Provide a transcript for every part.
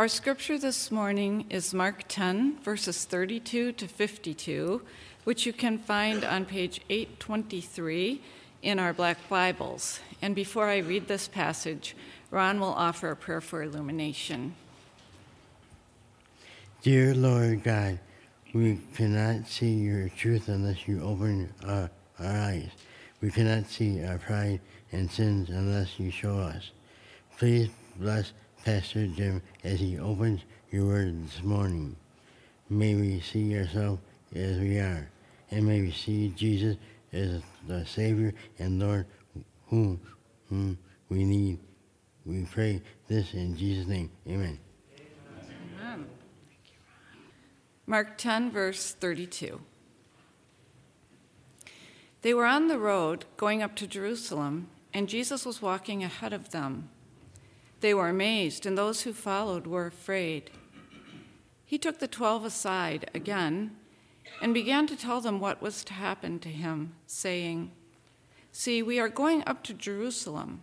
Our scripture this morning is Mark 10, verses 32 to 52, which you can find on page 823 in our Black Bibles. And before I read this passage, Ron will offer a prayer for illumination. Dear Lord God, we cannot see your truth unless you open our, our eyes. We cannot see our pride and sins unless you show us. Please bless Pastor Jim as he opens your word this morning. May we see ourselves as we are, and may we see Jesus as the Savior and Lord whom, whom we need. We pray this in Jesus' name. Amen. Amen. Mark 10, verse 32. They were on the road going up to Jerusalem, and Jesus was walking ahead of them. They were amazed, and those who followed were afraid. He took the twelve aside again and began to tell them what was to happen to him, saying, See, we are going up to Jerusalem,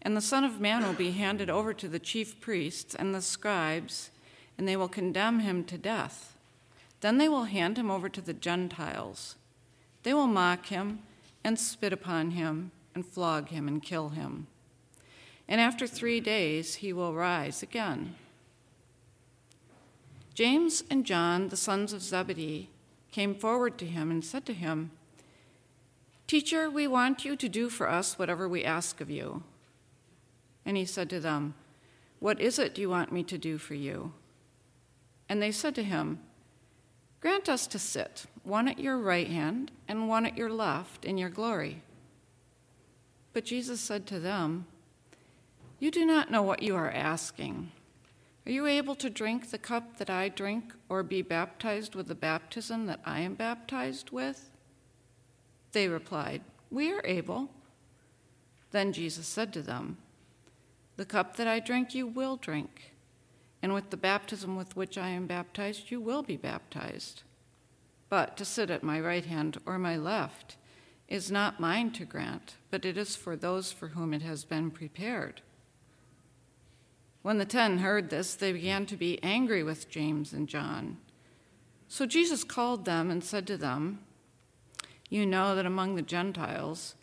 and the Son of Man will be handed over to the chief priests and the scribes, and they will condemn him to death. Then they will hand him over to the Gentiles. They will mock him and spit upon him and flog him and kill him. And after three days he will rise again. James and John, the sons of Zebedee, came forward to him and said to him, Teacher, we want you to do for us whatever we ask of you. And he said to them, What is it you want me to do for you? And they said to him, Grant us to sit, one at your right hand and one at your left, in your glory. But Jesus said to them, You do not know what you are asking. Are you able to drink the cup that I drink, or be baptized with the baptism that I am baptized with? They replied, We are able. Then Jesus said to them, The cup that I drink you will drink, and with the baptism with which I am baptized you will be baptized. But to sit at my right hand or my left is not mine to grant, but it is for those for whom it has been prepared. When the ten heard this, they began to be angry with James and John. So Jesus called them and said to them, You know that among the Gentiles,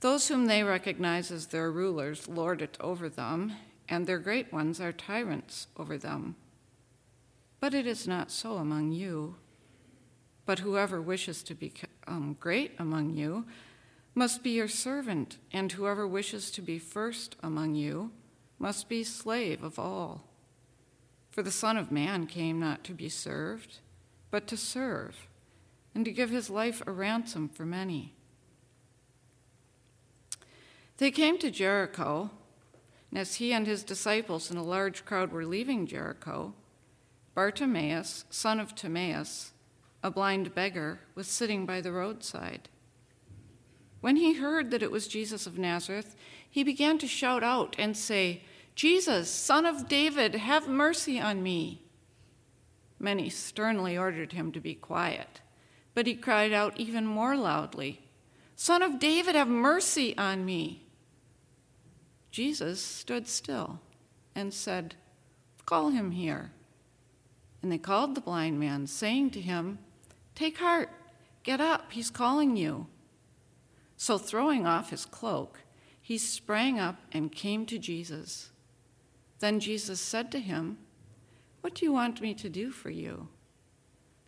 those whom they recognize as their rulers lord it over them, and their great ones are tyrants over them. But it is not so among you. But whoever wishes to become great among you must be your servant, and whoever wishes to be first among you must be slave of all. For the Son of Man came not to be served, but to serve, and to give his life a ransom for many. They came to Jericho, and as he and his disciples and a large crowd were leaving Jericho, Bartimaeus, son of Timaeus, a blind beggar, was sitting by the roadside. When he heard that it was Jesus of Nazareth, he began to shout out and say, Jesus, son of David, have mercy on me. Many sternly ordered him to be quiet, but he cried out even more loudly, Son of David, have mercy on me. Jesus stood still and said, Call him here. And they called the blind man, saying to him, Take heart, get up, he's calling you. So, throwing off his cloak, he sprang up and came to Jesus. Then Jesus said to him, What do you want me to do for you?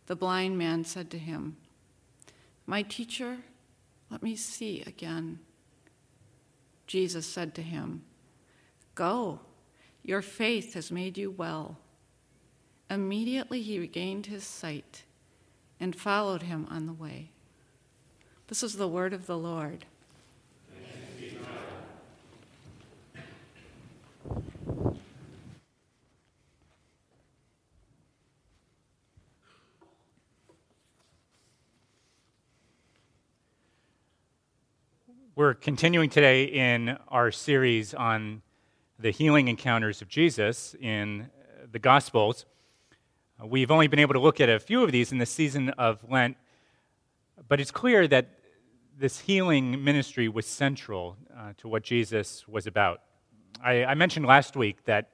The blind man said to him, My teacher, let me see again. Jesus said to him, Go, your faith has made you well. Immediately he regained his sight and followed him on the way. This is the word of the Lord. We're continuing today in our series on the healing encounters of Jesus in the Gospels. We've only been able to look at a few of these in the season of Lent, but it's clear that this healing ministry was central uh, to what Jesus was about. I, I, mentioned last week that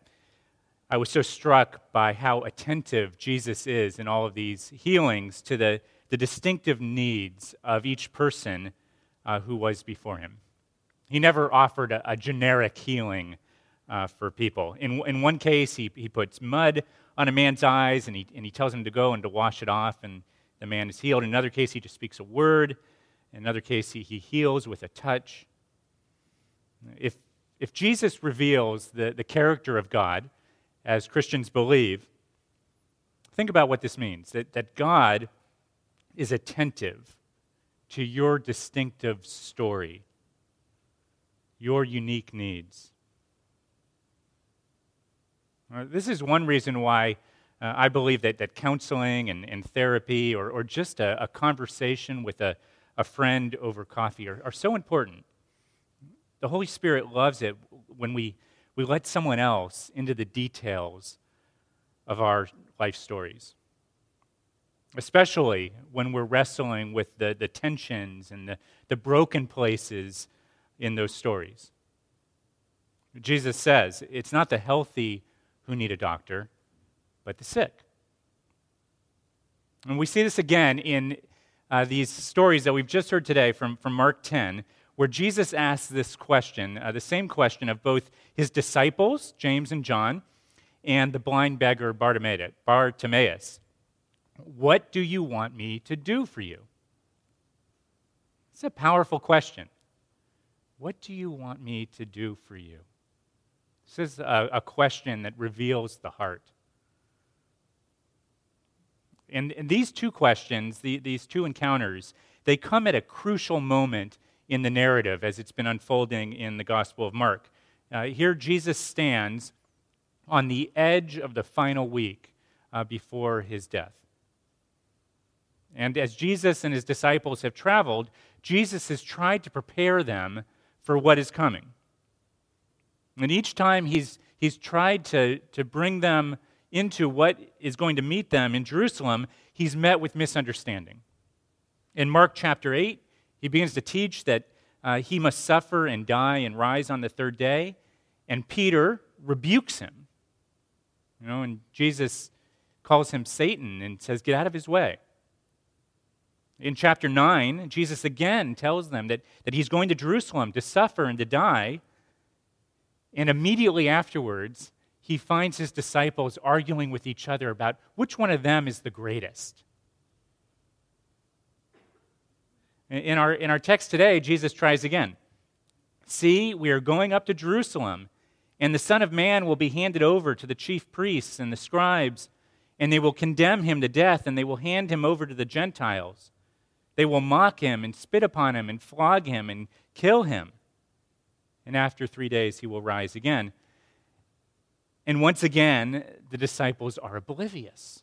I was so struck by how attentive Jesus is in all of these healings to the, the distinctive needs of each person uh, who was before him. He never offered a, a generic healing uh, for people. In, in one case, he, he puts mud on a man's eyes and he, and he tells him to go and to wash it off, and the man is healed. In another case, he just speaks a word. In another case, he, he heals with a touch. If, if Jesus reveals the, the character of God, as Christians believe, think about what this means that, that God is attentive to your distinctive story, your unique needs. Uh, this is one reason why uh, I believe that, that counseling and, and therapy or, or just a, a conversation with a, a friend over coffee are, are so important. The Holy Spirit loves it when we, we let someone else into the details of our life stories, especially when we're wrestling with the, the tensions and the, the broken places in those stories. Jesus says it's not the healthy who need a doctor, but the sick. And we see this again in uh, these stories that we've just heard today from, from Mark 10, where Jesus asks this question, uh, the same question of both his disciples, James and John, and the blind beggar Bartimaeus. What do you want me to do for you? It's a powerful question. What do you want me to do for you? This is a, a question that reveals the heart. And, and these two questions, the, these two encounters, they come at a crucial moment in the narrative as it's been unfolding in the Gospel of Mark. Uh, here, Jesus stands on the edge of the final week uh, before his death. And as Jesus and his disciples have traveled, Jesus has tried to prepare them for what is coming. And each time he's, he's tried to, to bring them into what is going to meet them in Jerusalem, he's met with misunderstanding. In Mark chapter 8, he begins to teach that uh, he must suffer and die and rise on the third day, and Peter rebukes him. You know, and Jesus calls him Satan and says, Get out of his way. In chapter 9, Jesus again tells them that, that he's going to Jerusalem to suffer and to die. And immediately afterwards, he finds his disciples arguing with each other about which one of them is the greatest. In our, in our text today, Jesus tries again. See, we are going up to Jerusalem, and the Son of Man will be handed over to the chief priests and the scribes, and they will condemn him to death, and they will hand him over to the Gentiles. They will mock him and spit upon him and flog him and kill him and after three days he will rise again. And once again, the disciples are oblivious.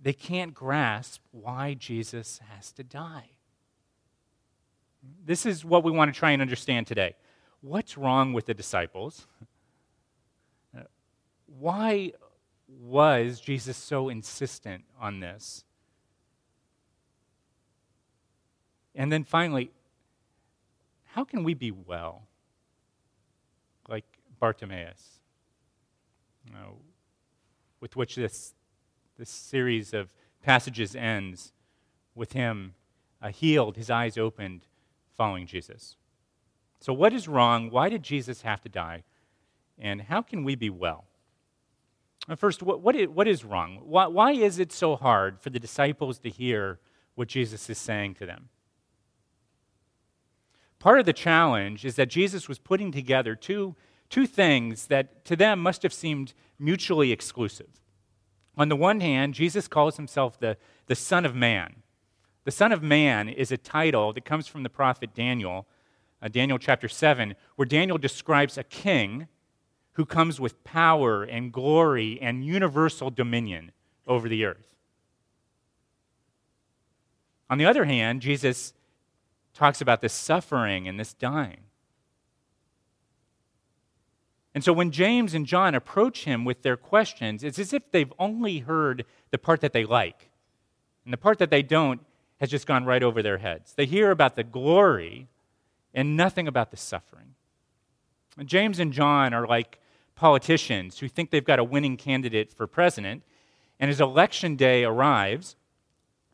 They can't grasp why Jesus has to die. This is what we want to try and understand today. What's wrong with the disciples? Why was Jesus so insistent on this? And then finally, how can we be well like Bartimaeus? You know, with which this, this series of passages ends with him uh, healed, his eyes opened, following Jesus. So, what is wrong? Why did Jesus have to die? And how can we be well? First, what, what, is, what is wrong? Why, why is it so hard for the disciples to hear what Jesus is saying to them? Part of the challenge is that Jesus was putting together two, two things that to them must have seemed mutually exclusive. On the one hand, Jesus calls himself the, the Son of Man. The Son of Man is a title that comes from the prophet Daniel, uh, Daniel chapter 7, where Daniel describes a king who comes with power and glory and universal dominion over the earth. On the other hand, Jesus talks about this suffering and this dying. And so when James and John approach him with their questions, it's as if they've only heard the part that they like. And the part that they don't has just gone right over their heads. They hear about the glory and nothing about the suffering. And James and John are like politicians who think they've got a winning candidate for president, and as election day arrives,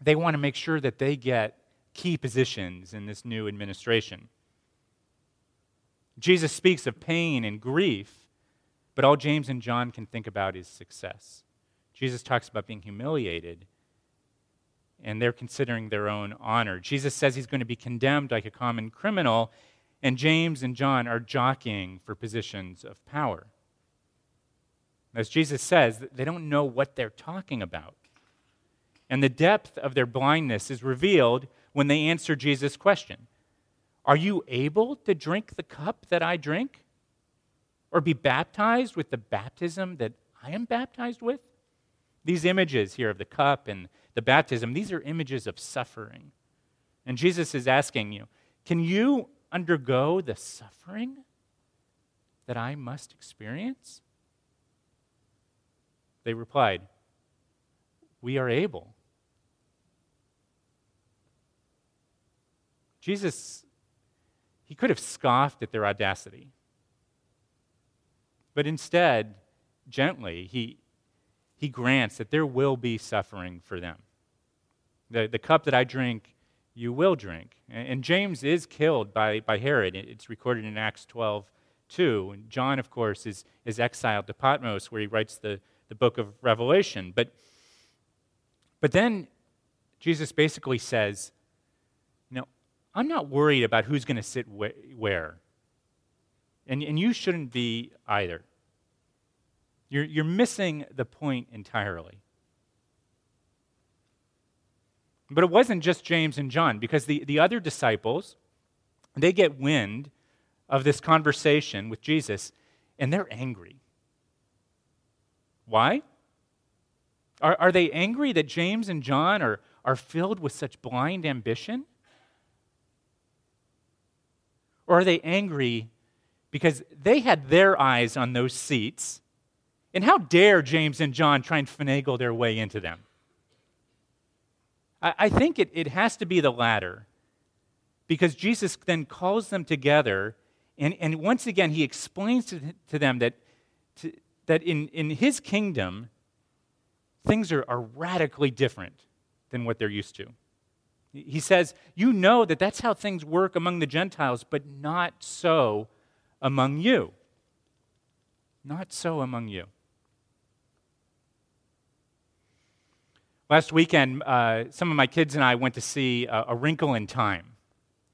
they want to make sure that they get key positions in this new administration. Jesus speaks of pain and grief, but all James and John can think about is success. Jesus talks about being humiliated, and they're considering their own honor. Jesus says he's going to be condemned like a common criminal, and James and John are jockeying for positions of power. As Jesus says, they don't know what they're talking about. And the depth of their blindness is revealed when they answer Jesus' question Are you able to drink the cup that I drink? Or be baptized with the baptism that I am baptized with? These images here of the cup and the baptism, these are images of suffering. And Jesus is asking you, can you undergo the suffering that I must experience? They replied, We are able. Jesus, he could have scoffed at their audacity. But instead, gently, he, he grants that there will be suffering for them. The, the cup that I drink, you will drink. And, and James is killed by, by Herod. It's recorded in Acts 12, 2. And John, of course, is, is exiled to Patmos, where he writes the, the book of Revelation. But, but then Jesus basically says, I'm not worried about who's going to sit wh- where. And, and you shouldn't be either. You're, you're missing the point entirely. But it wasn't just James and John, because the, the other disciples, they get wind of this conversation with Jesus, and they're angry. Why? Are, are they angry that James and John are, are filled with such blind ambition? Or are they angry because they had their eyes on those seats? And how dare James and John try and finagle their way into them? I, I think it, it has to be the latter because Jesus then calls them together, and, and once again, he explains to, to them that, to, that in, in his kingdom, things are, are radically different than what they're used to. He says, You know that that's how things work among the Gentiles, but not so among you. Not so among you. Last weekend, uh, some of my kids and I went to see uh, A Wrinkle in Time,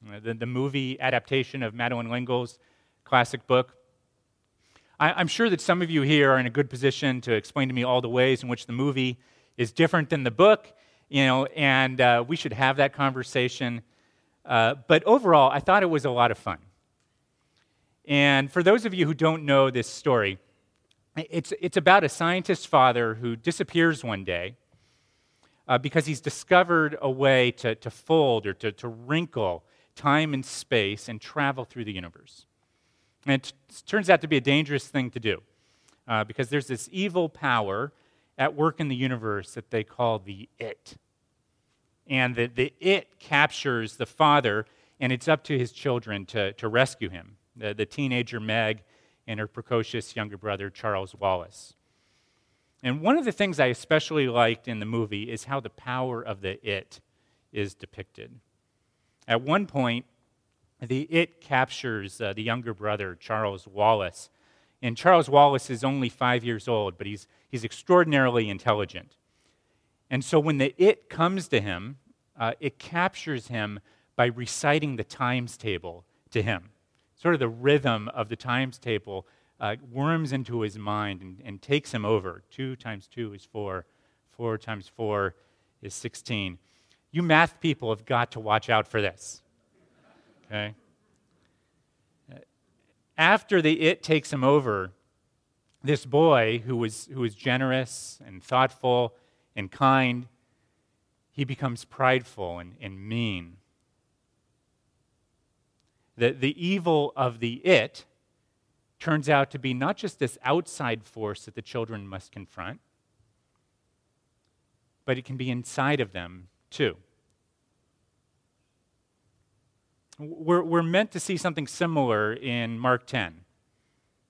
uh, the, the movie adaptation of Madeleine L'Engle's classic book. I, I'm sure that some of you here are in a good position to explain to me all the ways in which the movie is different than the book, you know, and uh, we should have that conversation. Uh, but overall, I thought it was a lot of fun. And for those of you who don't know this story, it's, it's about a scientist father who disappears one day uh, because he's discovered a way to, to fold or to, to wrinkle time and space and travel through the universe. And it t- turns out to be a dangerous thing to do uh, because there's this evil power at work in the universe that they call the it. And the, the it captures the father, and it's up to his children to, to rescue him the, the teenager Meg and her precocious younger brother Charles Wallace. And one of the things I especially liked in the movie is how the power of the it is depicted. At one point, the it captures uh, the younger brother, Charles Wallace. And Charles Wallace is only five years old, but he's, he's extraordinarily intelligent. And so when the it comes to him, uh, it captures him by reciting the times table to him. Sort of the rhythm of the times table uh, worms into his mind and, and takes him over. Two times two is four, four times four is 16. You math people have got to watch out for this. Okay? After the it takes him over, this boy who was, who was generous and thoughtful and kind, he becomes prideful and, and mean. The, the evil of the it turns out to be not just this outside force that the children must confront, but it can be inside of them too. We're, we're meant to see something similar in Mark 10.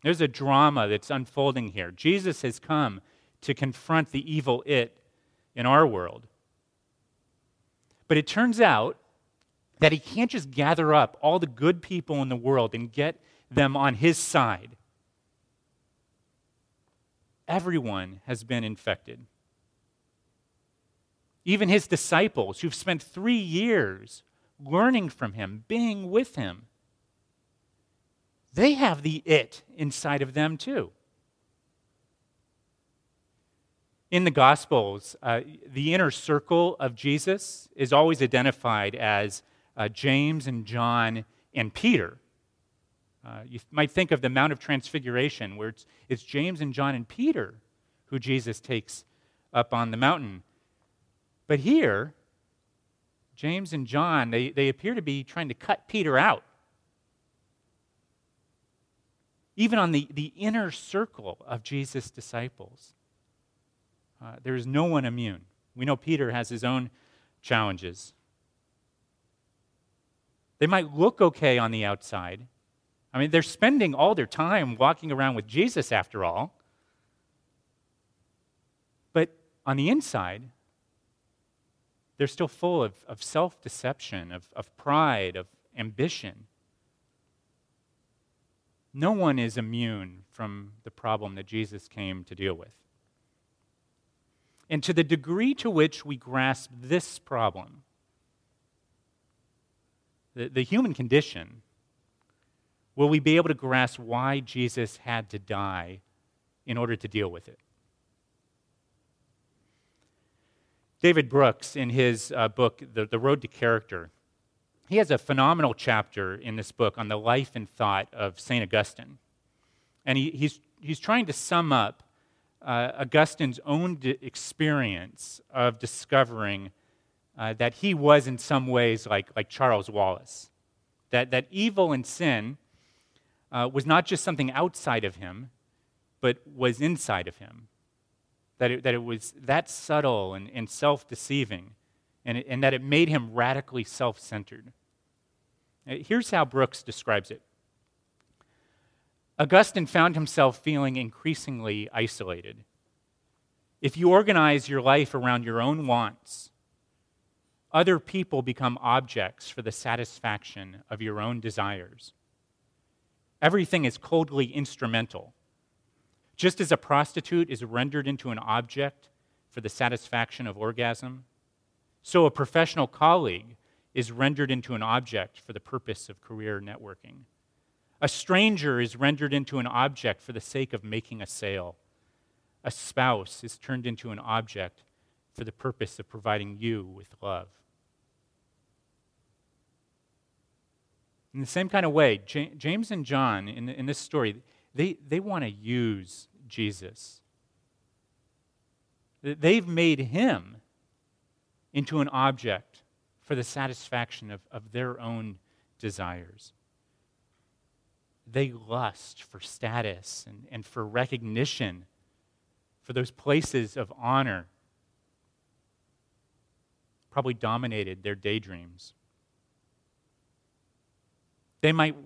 There's a drama that's unfolding here. Jesus has come to confront the evil it in our world. But it turns out that he can't just gather up all the good people in the world and get them on his side. Everyone has been infected. Even his disciples, who've spent three years learning from him, being with him, they have the it inside of them too. In the Gospels, uh, the inner circle of Jesus is always identified as uh, James and John and Peter. Uh, you might think of the Mount of Transfiguration, where it's, it's James and John and Peter who Jesus takes up on the mountain. But here, James and John, they, they appear to be trying to cut Peter out. Even on the, the inner circle of Jesus' disciples, uh, there is no one immune. We know Peter has his own challenges. They might look okay on the outside. I mean, they're spending all their time walking around with Jesus, after all. But on the inside, they're still full of, of self deception, of, of pride, of ambition. No one is immune from the problem that Jesus came to deal with. And to the degree to which we grasp this problem, the, the human condition, will we be able to grasp why Jesus had to die in order to deal with it? David Brooks, in his uh, book, the, the Road to Character, he has a phenomenal chapter in this book on the life and thought of St. Augustine. And he, he's, he's trying to sum up uh, Augustine's own experience of discovering uh, that he was, in some ways, like, like Charles Wallace. That, that evil and sin uh, was not just something outside of him, but was inside of him. That it, that it was that subtle and, and self deceiving, and, and that it made him radically self centered. Uh, here's how Brooks describes it Augustine found himself feeling increasingly isolated. If you organize your life around your own wants, other people become objects for the satisfaction of your own desires. Everything is coldly instrumental. Just as a prostitute is rendered into an object for the satisfaction of orgasm, so a professional colleague is rendered into an object for the purpose of career networking. A stranger is rendered into an object for the sake of making a sale. A spouse is turned into an object for the purpose of providing you with love. In the same kind of way, James and John in, this story, they, they want to use Jesus. They've made him into an object for the satisfaction of, of their own desires they lust for status and, and for recognition, for those places of honor. Probably dominated their daydreams. They might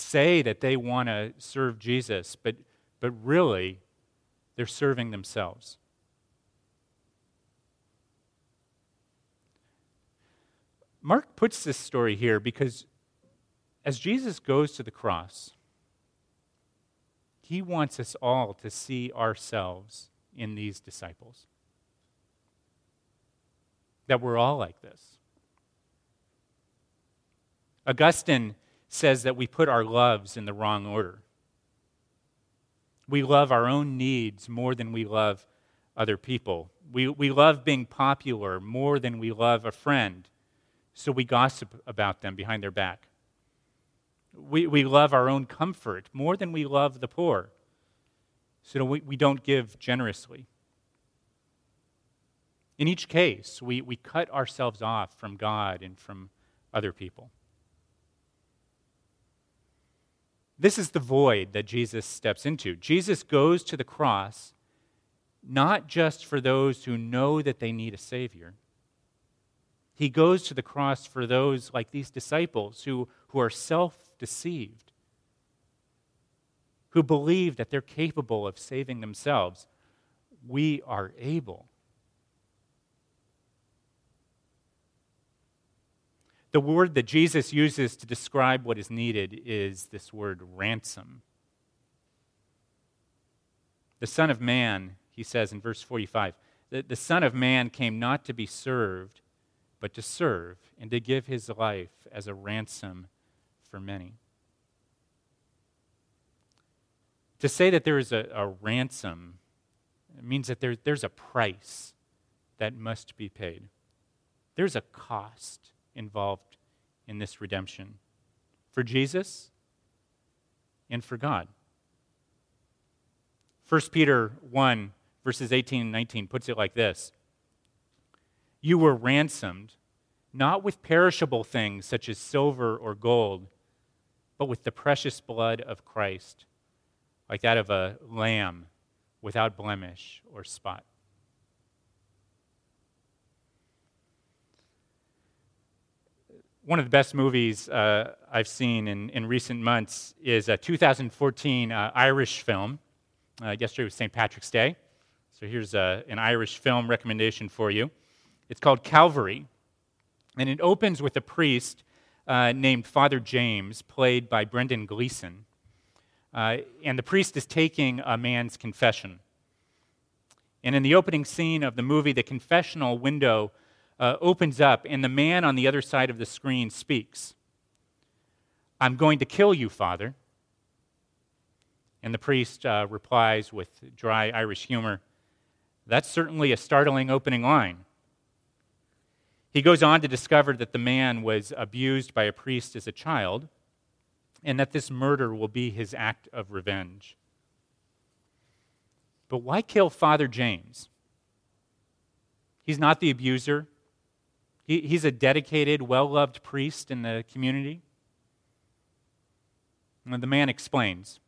say that they want to serve Jesus, but, but really, they're serving themselves. Mark puts this story here because as Jesus goes to the cross, he wants us all to see ourselves in these disciples. That we're all like this. Augustine says that we put our loves in the wrong order. We love our own needs more than we love other people. We, we love being popular more than we love a friend, so we gossip about them behind their back. We, we love our own comfort more than we love the poor. So we, we don't give generously. In each case, we, we cut ourselves off from God and from other people. This is the void that Jesus steps into. Jesus goes to the cross not just for those who know that they need a Savior. He goes to the cross for those like these disciples who, who are self deceived. who believe that they're capable of saving themselves. We are able. The word that Jesus uses to describe what is needed is this word ransom. The Son of Man, he says in verse 45, the, the Son of Man came not to be served, but to serve and to give his life as a ransom for many. To say that there is a, a ransom means that there, there's a price that must be paid. There's a cost involved in this redemption for Jesus and for God. 1 Peter 1, verses 18 and 19 puts it like this You were ransomed, not with perishable things such as silver or gold, but with the precious blood of Christ, like that of a lamb without blemish or spot. One of the best movies uh, I've seen in, in recent months is a 2014 uh, Irish film. Uh, yesterday was St. Patrick's Day. So here's uh, an Irish film recommendation for you. It's called Calvary. And it opens with a priest uh, named Father James, played by Brendan Gleeson. Uh, and the priest is taking a man's confession. And in the opening scene of the movie, the confessional window uh, opens up, and the man on the other side of the screen speaks I'm going to kill you, Father. And the priest uh, replies with dry Irish humor That's certainly a startling opening line. He goes on to discover that the man was abused by a priest as a child, and that this murder will be his act of revenge. But why kill Father James? He's not the abuser, he, he's a dedicated, well loved priest in the community. And the man explains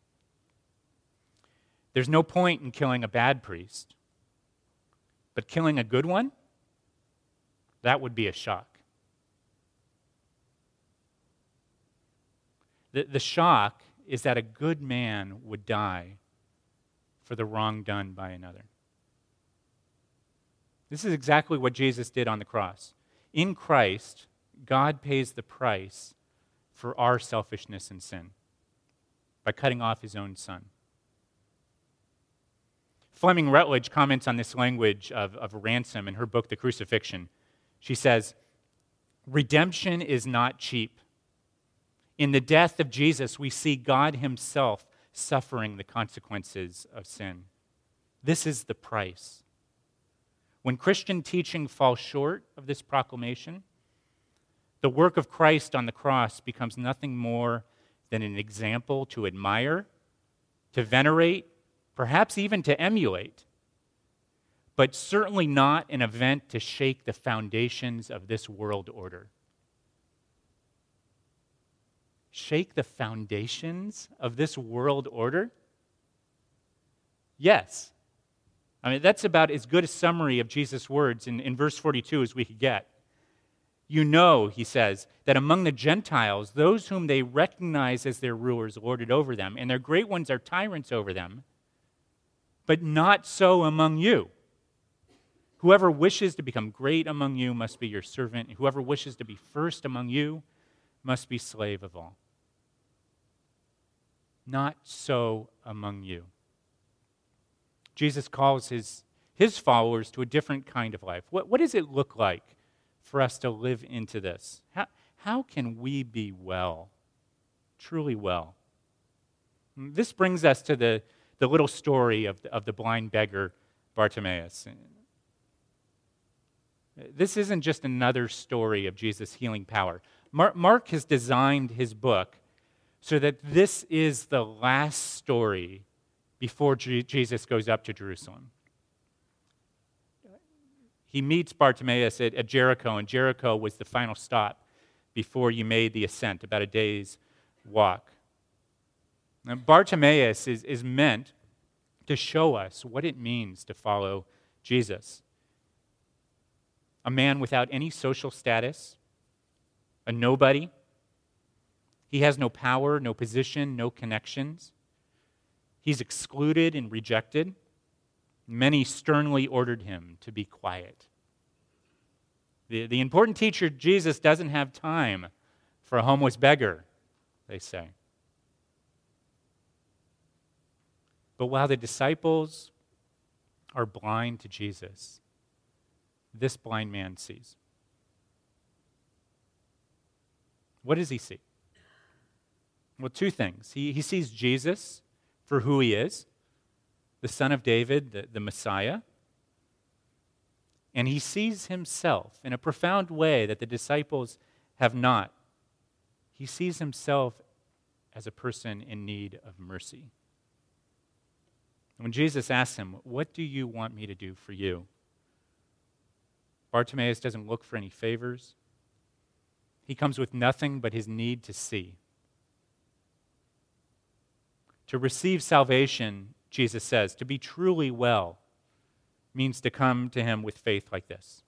there's no point in killing a bad priest, but killing a good one, that would be a shock. The, the shock is that a good man would die for the wrong done by another. This is exactly what Jesus did on the cross. In Christ, God pays the price for our selfishness and sin by cutting off his own son. Fleming Rutledge comments on this language of, of ransom in her book, The Crucifixion. She says, Redemption is not cheap. In the death of Jesus, we see God Himself suffering the consequences of sin. This is the price. When Christian teaching falls short of this proclamation, the work of Christ on the cross becomes nothing more than an example to admire, to venerate, perhaps even to emulate, but certainly not an event to shake the foundations of this world order. Shake the foundations of this world order? Yes, I mean, that's about as good a summary of Jesus' words in, in verse 42 as we could get. You know, he says, that among the Gentiles, those whom they recognize as their rulers lord it over them, and their great ones are tyrants over them, but not so among you. Whoever wishes to become great among you must be your servant, whoever wishes to be first among you must be slave of all. Not so among you. Jesus calls his, his followers to a different kind of life. What, what does it look like for us to live into this? How, how can we be well, truly well? This brings us to the, the little story of the, of the blind beggar Bartimaeus. This isn't just another story of Jesus' healing power. Mark has designed his book so that this is the last story before Jesus goes up to Jerusalem. He meets Bartimaeus at, at Jericho, and Jericho was the final stop before you made the ascent, about a day's walk. Now, Bartimaeus is, is meant to show us what it means to follow Jesus. A man without any social status, a nobody. He has no power, no position, no connections. He's excluded and rejected. Many sternly ordered him to be quiet. The, the important teacher, Jesus, doesn't have time for a homeless beggar, they say. But while the disciples are blind to Jesus, this blind man sees. What does he see? Well, two things. He, he sees Jesus for who he is, the Son of David, the, the Messiah. And he sees himself in a profound way that the disciples have not. He sees himself as a person in need of mercy. When Jesus asks him, What do you want me to do for you? Bartimaeus doesn't look for any favors. He comes with nothing but his need to see. To receive salvation, Jesus says, to be truly well, means to come to him with faith like this.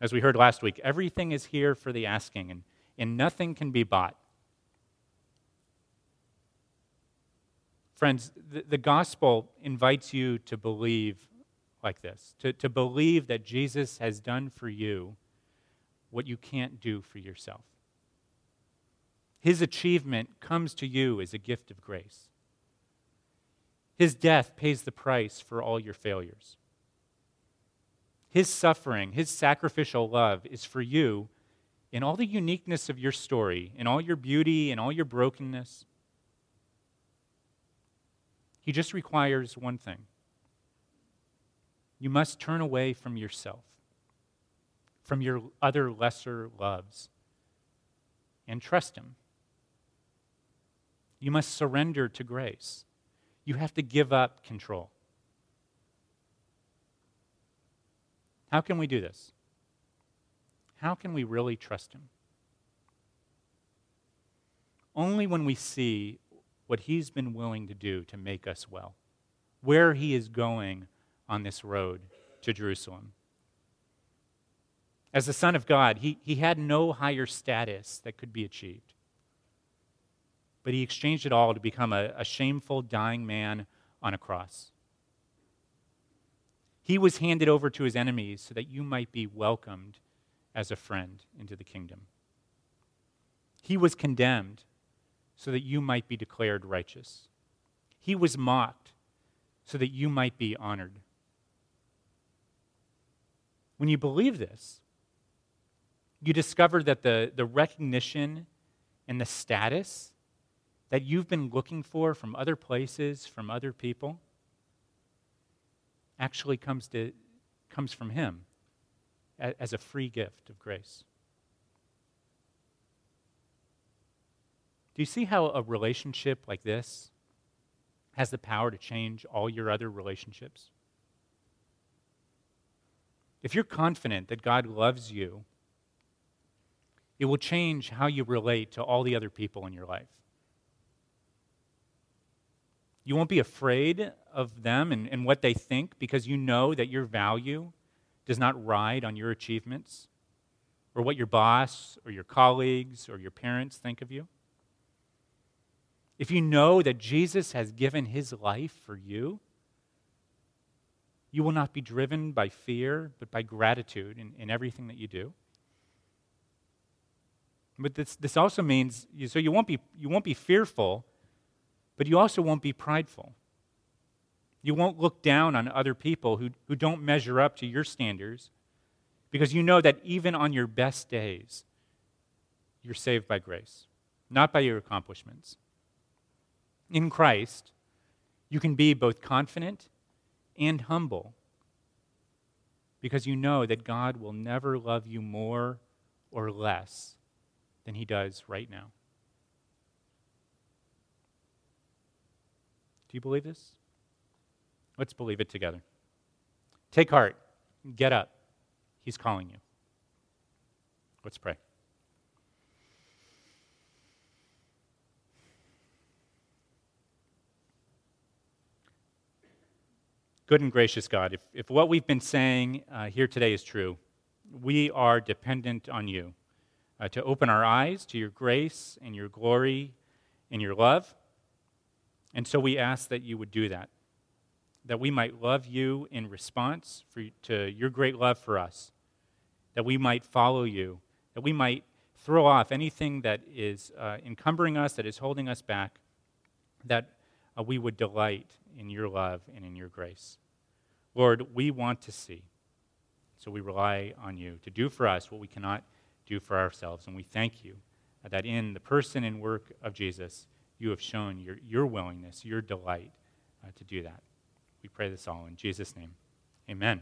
As we heard last week, everything is here for the asking, and, and nothing can be bought. Friends, the, the gospel invites you to believe like this to, to believe that Jesus has done for you what you can't do for yourself. His achievement comes to you as a gift of grace. His death pays the price for all your failures. His suffering, his sacrificial love is for you in all the uniqueness of your story, in all your beauty, in all your brokenness. He just requires one thing you must turn away from yourself, from your other lesser loves, and trust Him. You must surrender to grace. You have to give up control. How can we do this? How can we really trust Him? Only when we see what He's been willing to do to make us well, where He is going on this road to Jerusalem. As the Son of God, he, he had no higher status that could be achieved. But he exchanged it all to become a, a shameful, dying man on a cross. He was handed over to his enemies so that you might be welcomed as a friend into the kingdom. He was condemned so that you might be declared righteous. He was mocked so that you might be honored. When you believe this, you discover that the, the recognition and the status that you've been looking for from other places, from other people, actually comes, to, comes from Him as a free gift of grace. Do you see how a relationship like this has the power to change all your other relationships? If you're confident that God loves you, it will change how you relate to all the other people in your life. You won't be afraid of them and, and what they think because you know that your value does not ride on your achievements or what your boss or your colleagues or your parents think of you. If you know that Jesus has given his life for you, you will not be driven by fear, but by gratitude in, in everything that you do. But this, this also means, you, so you won't, be, you won't be fearful, but you also won't be prideful. You won't look down on other people who, who don't measure up to your standards because you know that even on your best days, you're saved by grace, not by your accomplishments. In Christ, you can be both confident and humble because you know that God will never love you more or less than he does right now. You believe this? Let's believe it together. Take heart. Get up. He's calling you. Let's pray. Good and gracious God, if, if what we've been saying uh, here today is true, we are dependent on you uh, to open our eyes to your grace and your glory and your love. And so we ask that you would do that, that we might love you in response for, to your great love for us, that we might follow you, that we might throw off anything that is uh, encumbering us, that is holding us back, that uh, we would delight in your love and in your grace. Lord, we want to see. So we rely on you to do for us what we cannot do for ourselves. And we thank you that in the person and work of Jesus, you have shown your, your willingness, your delight uh, to do that. We pray this all in Jesus' name. Amen.